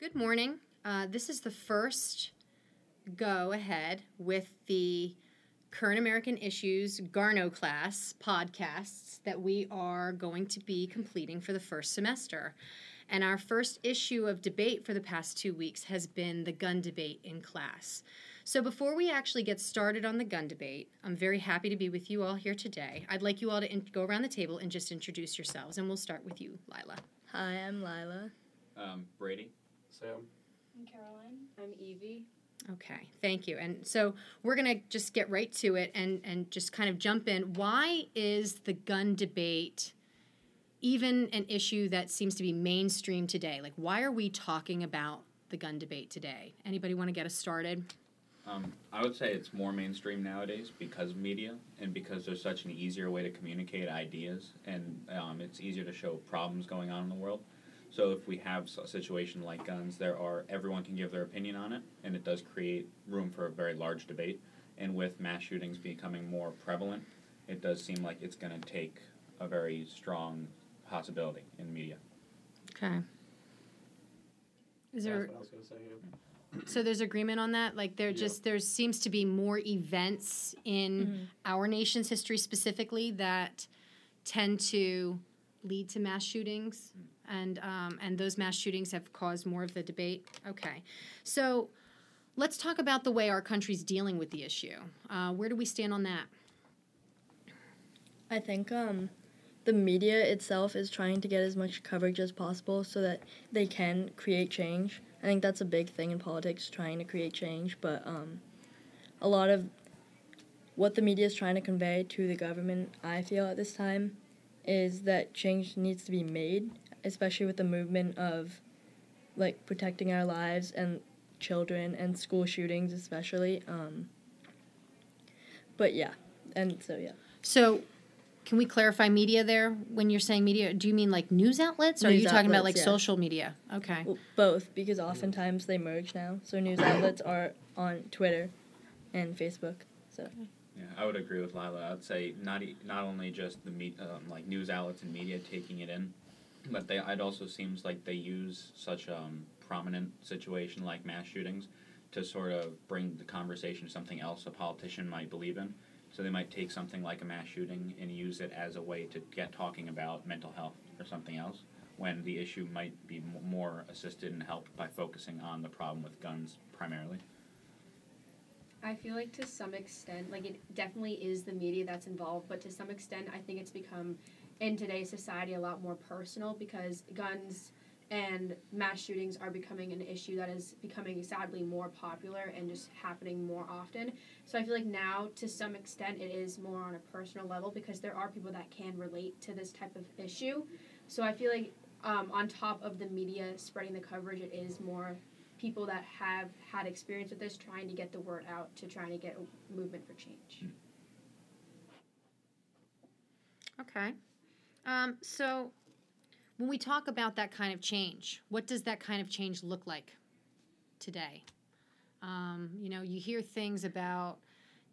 Good morning. Uh, this is the first go ahead with the Current American Issues Garno class podcasts that we are going to be completing for the first semester. And our first issue of debate for the past two weeks has been the gun debate in class. So, before we actually get started on the gun debate, I'm very happy to be with you all here today. I'd like you all to in- go around the table and just introduce yourselves, and we'll start with you, Lila. Hi, I'm Lila. Um, Brady. Sam. I'm Caroline. I'm Evie. Okay, thank you. And so we're going to just get right to it and, and just kind of jump in. Why is the gun debate even an issue that seems to be mainstream today? Like, why are we talking about the gun debate today? Anybody want to get us started? Um, I would say it's more mainstream nowadays because of media and because there's such an easier way to communicate ideas and um, it's easier to show problems going on in the world. So if we have a situation like guns, there are everyone can give their opinion on it, and it does create room for a very large debate. And with mass shootings becoming more prevalent, it does seem like it's going to take a very strong possibility in media. Okay. Is there what I was gonna say. yeah. so there's agreement on that? Like there Yeah. just there seems to be more events in Mm-hmm. our nation's history specifically that tend to lead to mass shootings and um, and those mass shootings have caused more of the debate okay so let's talk about the way our country's dealing with the issue uh, where do we stand on that I think um, the media itself is trying to get as much coverage as possible so that they can create change. I think that's a big thing in politics, trying to create change. But um, a lot of what the media is trying to convey to the government, I feel at this time, is that change needs to be made, especially with the movement of like protecting our lives and children and school shootings, especially. Um, but yeah, and so yeah. so can we clarify media there when you're saying media do you mean like news outlets or are News you talking about like yeah. social media okay Well, both, because oftentimes they merge now. So news outlets are on Twitter and Facebook. So Yeah, I would agree with Lila. I'd say not e- not only just the me- um, like news outlets and media taking it in, but they it also seems like they use such a um, prominent situation like mass shootings to sort of bring the conversation to something else a politician might believe in. So they might take something like a mass shooting and use it as a way to get talking about mental health or something else when the issue might be more assisted and helped by focusing on the problem with guns primarily. I feel like to some extent, like it definitely is the media that's involved, but to some extent, I think it's become in today's society a lot more personal because guns and mass shootings are becoming an issue that is becoming sadly more popular and just happening more often. So I feel like now, to some extent, it is more on a personal level because there are people that can relate to this type of issue. So I feel like um, on top of the media spreading the coverage, it is more people that have had experience with this trying to get the word out to trying to get a movement for change. Okay. Um, so when we talk about that kind of change, what does that kind of change look like today? Um, you know, you hear things about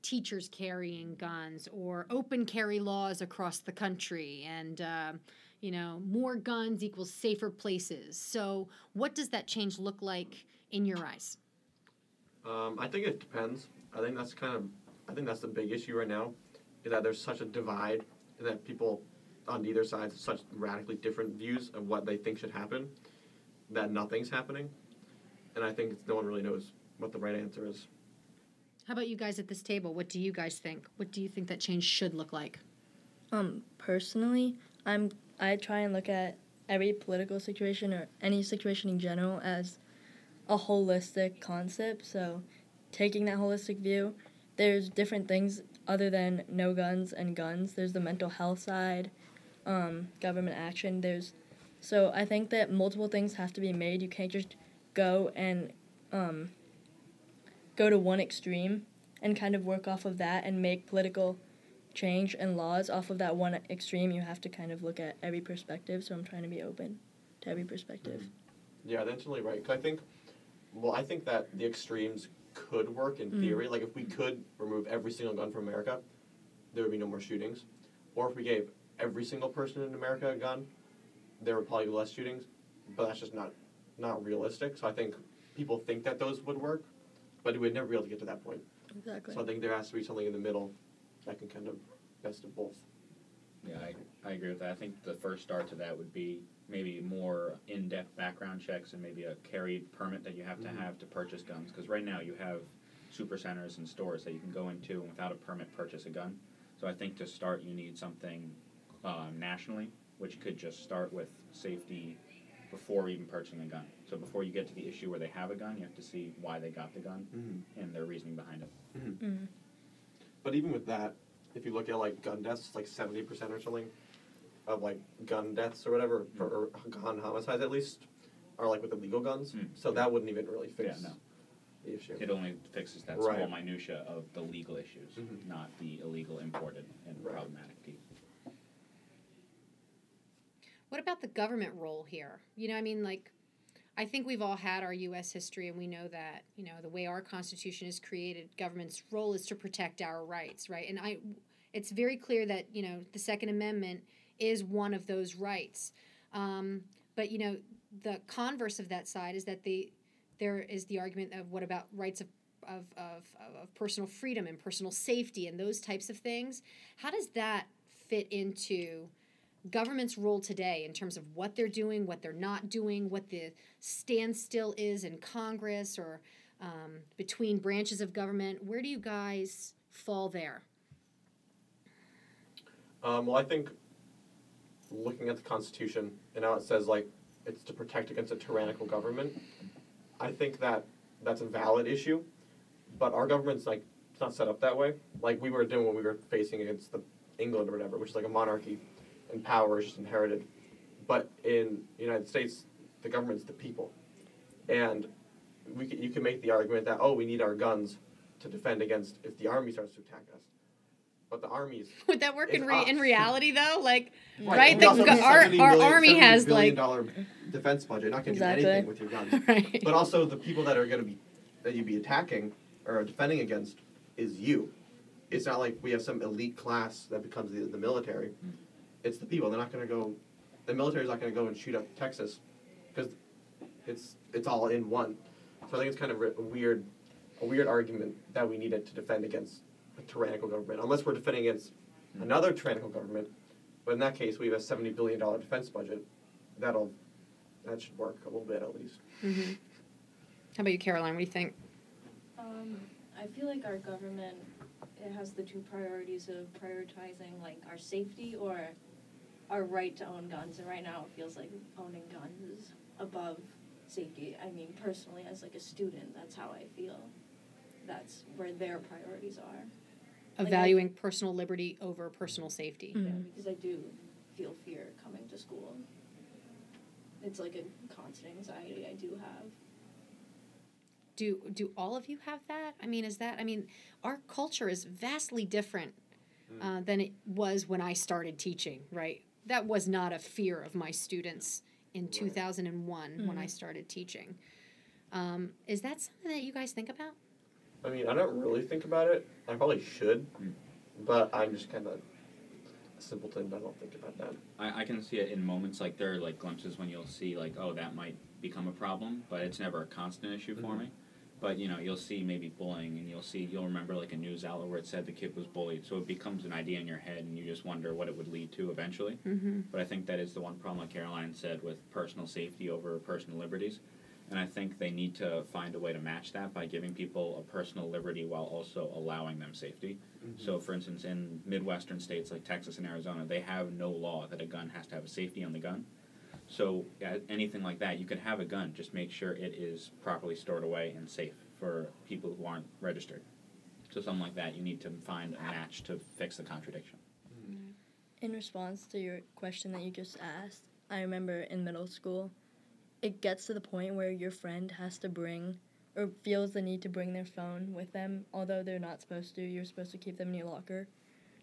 teachers carrying guns or open carry laws across the country and um, you know more guns equals safer places so what does that change look like in your eyes? Um, I think it depends. I think that's kind of, I think that's the big issue right now, is that there's such a divide, and that people on either side have such radically different views of what they think should happen, that nothing's happening, and I think it's, no one really knows what the right answer is. how about you guys at this table? What do you guys think? What do you think that change should look like? Um, personally, I'm I try and look at every political situation or any situation in general as a holistic concept. So, taking that holistic view, there's different things other than no guns and guns. There's the mental health side, um, government action. There's so I think that multiple things have to be made. You can't just go and um, go to one extreme and kind of work off of that and make political change and laws off of that one extreme. You have to kind of look at every perspective. So I'm trying to be open to every perspective. Yeah, that's totally right. I think, well, I think that the extremes could work in Mm. theory. Like if we could remove every single gun from America, there would be no more shootings. Or if we gave every single person in America a gun, there would probably be less shootings. But that's just not not realistic. So I think people think that those would work, but it would never be able to get to that point. Exactly. So I think there has to be something in the middle that can kind of best of both. Yeah, I, I agree with that. I think the first start to that would be maybe more in-depth background checks and maybe a carry permit that you have to Mhm. have to purchase guns. Because right now you have super centers and stores that you can go into and without a permit purchase a gun. So I think to start you need something um, nationally, which could just start with safety before even purchasing a gun. So before you get to the issue where they have a gun, you have to see why they got the gun Mm-hmm. and their reasoning behind it. Mhm. But even with that, if you look at like gun deaths, it's like seventy percent or something of like gun deaths or whatever, Mm. or, or gun homicides at least, are like with illegal guns. Mm. So that wouldn't even really fix Yeah, no. the issue. It only fixes that small minutia of the legal issues, Mhm. not the illegal imported and Right. problematic piece. What about the government role here? You know, I mean, like, I think we've all had our U.S. history, and we know that you know the way our Constitution is created, government's role is to protect our rights, right? And I, it's very clear that you know the Second Amendment is one of those rights. Um, but you know, the converse of that side is that the there is the argument of what about rights of of, of, of personal freedom and personal safety and those types of things. How does that fit into government's role today in terms of what they're doing, what they're not doing, what the standstill is in Congress or um, between branches of government? Where do you guys fall there? Um, well, I think looking at the Constitution and how it says like it's to protect against a tyrannical government, I think that that's a valid issue, but our government's like it's not set up that way. Like we were doing when we were facing against the England or whatever, which is like a monarchy, and power is just inherited. But in the United States, the government's the people, and we can, you can make the argument that oh we need our guns to defend against if the army starts to attack us. But the army's Would that work in re- in reality though? Like, Right, right? The, we also go- a our 70 our billion- army has billion like dollar defense budget. Not going to Exactly. do anything with your guns. right. But also the people that are going to be that you'd be attacking or defending against is you. It's not like we have some elite class that becomes the, the military. Mm. It's the people. They're not going to go. The military's not going to go and shoot up Texas because it's it's all in one. So I think it's kind of a weird a weird argument that we need it to defend against a tyrannical government, unless we're defending against another tyrannical government. But in that case, we have a seventy billion dollar defense budget. That'll that should work a little bit at least. hmm How about you, Caroline? What do you think? Um, I feel like our government it has the two priorities of prioritizing like our safety or our right to own guns, and right now it feels like owning guns is above safety. I mean, personally, as like a student, that's how I feel. That's where their priorities are. Like, I- personal liberty over personal safety. Yeah, Mhm. because I do feel fear coming to school. It's like a constant anxiety I do have. Do do all of you have that? I mean, is that? I mean, our culture is vastly different uh, than it was when I started teaching. Right, that was not a fear of my students in Right. two thousand and one when I started teaching. Um, is that something that you guys think about? I mean, I don't really think about it. I probably should, Mm. but I'm just kind of a simpleton. I don't think about that. I, I can see it in moments like there are like glimpses when you'll see like oh that might become a problem, but it's never a constant issue for Mhm. me. But you know you'll see maybe bullying, and you'll see you'll remember like a news outlet where it said the kid was bullied, so it becomes an idea in your head, and you just wonder what it would lead to eventually. Mm-hmm. But I think that is the one problem, like Caroline said, with personal safety over personal liberties. And I think they need to find a way to match that by giving people a personal liberty while also allowing them safety. Mm-hmm. So, for instance, in Midwestern states like Texas and Arizona, they have no law that a gun has to have a safety on the gun. So, yeah, anything like that, you can have a gun, just make sure it is properly stored away and safe for people who aren't registered. So, something like that, you need to find a match to fix the contradiction. Mm-hmm. In response to your question that you just asked, I remember in middle school, it gets to the point where your friend has to bring or feels the need to bring their phone with them, although they're not supposed to. You're supposed to keep them in your locker.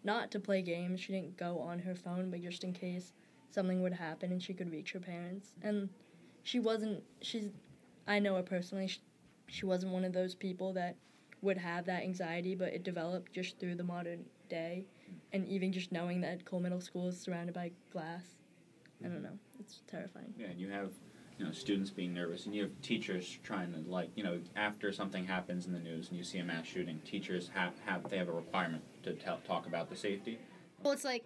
Not to play games. She didn't go on her phone, but just in case something would happen and she could reach her parents. And she wasn't, she's, I know her personally, she, she wasn't one of those people that would have that anxiety, but it developed just through the modern day and even just knowing that Cole Middle School is surrounded by glass, I don't mm-hmm. know, it's terrifying. Yeah, and you have you know students being nervous, and you have teachers trying to like you know after something happens in the news and you see a mass shooting, teachers have have they have a requirement to tell, talk about the safety. Well, it's like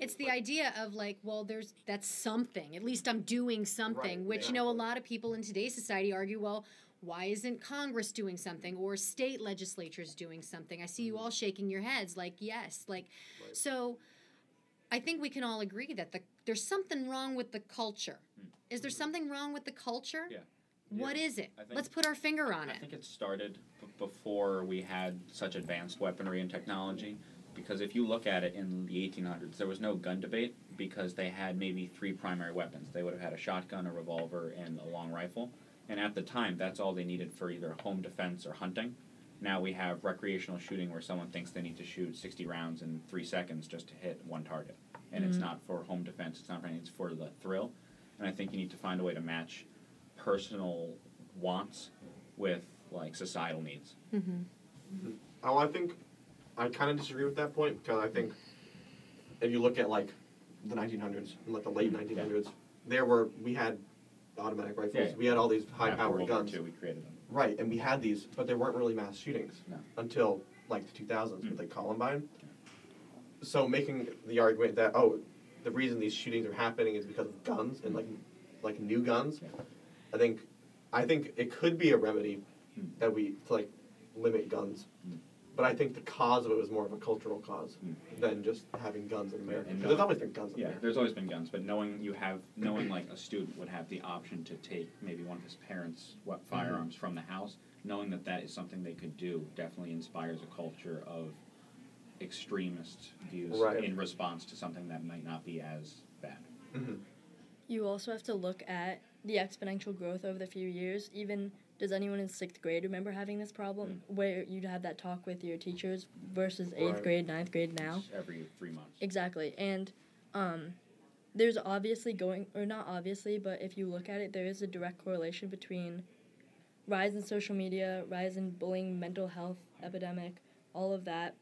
it's the idea of like, well, there's that's something. At least I'm doing something, Right, which you know a lot of people in today's society argue, well, why isn't Congress doing something or state legislatures doing something? I see you all shaking your heads like, yes, like Mm-hmm. Right. so I think we can all agree that the there's something wrong with the culture. Hmm. Is there hmm. something wrong with the culture? Yeah. What Yeah. is it? Think- Let's put our finger on I it. I think it started b- before we had such advanced weaponry and technology. Because if you look at it in the 1800s, there was no gun debate because they had maybe three primary weapons. They would have had a shotgun, a revolver, and a long rifle. And at the time, that's all they needed for either home defense or hunting. Now we have recreational shooting where someone thinks they need to shoot 60 rounds in three seconds just to hit one target. And it's Mhm. not for home defense, it's not for anything, it's for the thrill. And I think you need to find a way to match personal wants with like societal needs. Mm-hmm. Oh, I think I kind of disagree with that point because I think if you look at like the 1900s, like the late 1900s, there were we had automatic rifles, Yeah. we had all these After high-powered guns, II, we created them. Right? And we had these, but there weren't really mass shootings No. until like the 2000s Mm. with like Columbine. So making the argument that oh, the reason these shootings are happening is because of guns and like like new guns, Yeah. I think I think it could be a remedy Mm. that we to like limit guns. But I think the cause of it was more of a cultural cause Mm. than just having guns in America. Because there's always been guns in Yeah, America. there's always been guns, but knowing you have, knowing like a student would have the option to take maybe one of his parents' what firearms from the house, knowing that that is something they could do definitely inspires a culture of extremist views Right. in response to something that might not be as bad. hmm You also have to look at the exponential growth over the few years. Even does anyone in sixth grade remember having this problem where you'd have that talk with your teachers versus eighth Right. grade, ninth grade now? Every three months. Exactly. And um, there's obviously going, or not obviously, but if you look at it, there is a direct correlation between rise in social media, rise in bullying, mental health epidemic, all of that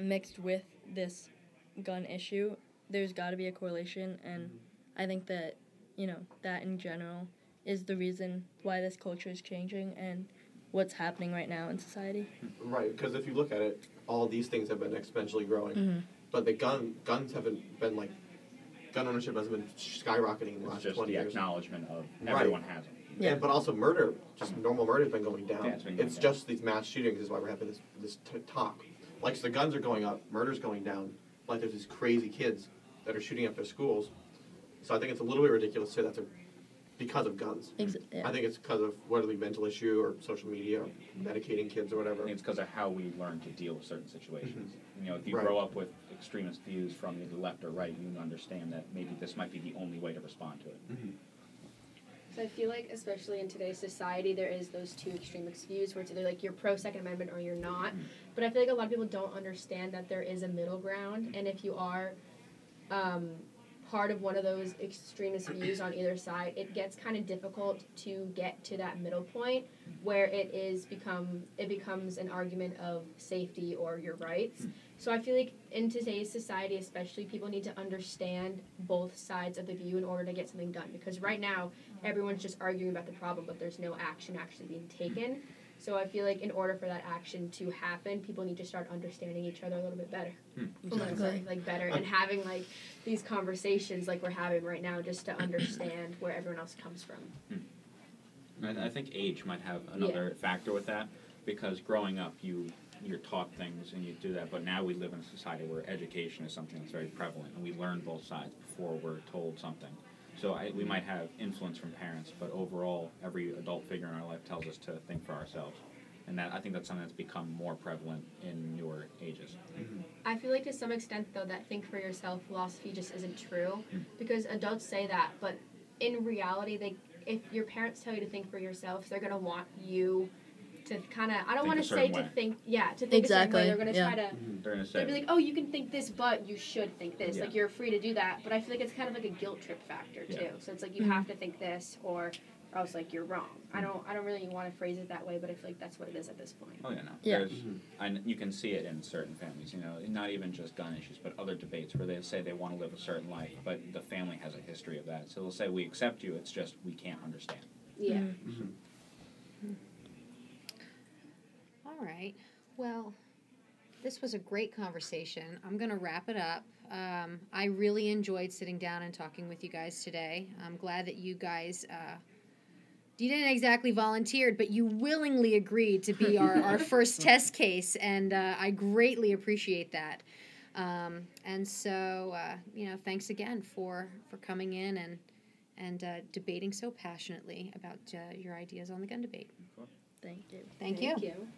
mixed with this gun issue. There's got to be a correlation, and I think that, you know, that in general is the reason why this culture is changing and what's happening right now in society. Right, because if you look at it, all these things have been exponentially growing. Mhm. But the gun guns haven't been like gun ownership hasn't been skyrocketing in the It's last just twenty the years. acknowledgement of Right. everyone has it. Yeah. And, but also murder, just normal murder has been going down. Yeah, it's been going down. just these mass shootings is why we're having this this t- talk. Like so the guns are going up, murder's going down. Like there's these crazy kids that are shooting up their schools. So I think it's a little bit ridiculous to say that's a, because of guns. Ex- yeah. I think it's because of whether it be mental issue or social media or medicating kids or I whatever. think it's because of how we learn to deal with certain situations. You know, if you Mm-hmm. Right. grow up with extremist views from either left or right, you understand that maybe this might be the only way to respond to it. So I feel like, especially in today's society, there is those two extremist views where it's either like you're pro Second Amendment or you're not. But I feel like a lot of people don't understand that there is a middle ground, and if you are um, part of one of those extremist views on either side, it gets kind of difficult to get to that middle point where it is become it becomes an argument of safety or your rights. So I feel like in today's society, especially, people need to understand both sides of the view in order to get something done. Because right now, everyone's just arguing about the problem, but there's no action actually being taken. So I feel like in order for that action to happen, people need to start understanding each other a little bit better. Well, not sorry, like better, uh, and having like these conversations like we're having right now, just to understand where everyone else comes from. Hmm. I, I think age might have another factor with that because growing up, you you're taught things and you do that, but now we live in a society where education is something that's very prevalent, and we learn both sides before we're told something. So I, we might have influence from parents, but overall, every adult figure in our life tells us to think for ourselves, and that I think that's something that's become more prevalent in newer ages. Mm-hmm. I feel like to some extent though that think for yourself philosophy just isn't true mm. because adults say that, but in reality, they if your parents tell you to think for yourself, they're gonna want you to kind of I don't want to say certain to think yeah to think a certain Exactly, way. They're gonna yeah. try to They're gonna They'd be like, oh, you can think this, but you should think this. Yeah. Like, you're free to do that. But I feel like it's kind of like a guilt trip factor, too. Yeah. So it's like you Mhm. have to think this, or or else like you're wrong. I don't I don't really want to phrase it that way, but I feel like that's what it is at this point. Oh yeah, no. Yeah. There's, Mhm. and you can see it in certain families. You know, not even just gun issues, but other debates where they say they want to live a certain life, but the family has a history of that. So they'll say we accept you. It's just we can't understand. Yeah. Mhm. All right. Well, this was a great conversation. I'm going to wrap it up. Um, I really enjoyed sitting down and talking with you guys today. I'm glad that you guys. Uh, you didn't exactly volunteered, but you willingly agreed to be our, our first test case, and uh, I greatly appreciate that. Um, and so, uh, you know, thanks again for for coming in and and uh, debating so passionately about uh, your ideas on the gun debate. Thank you. Thank you. you.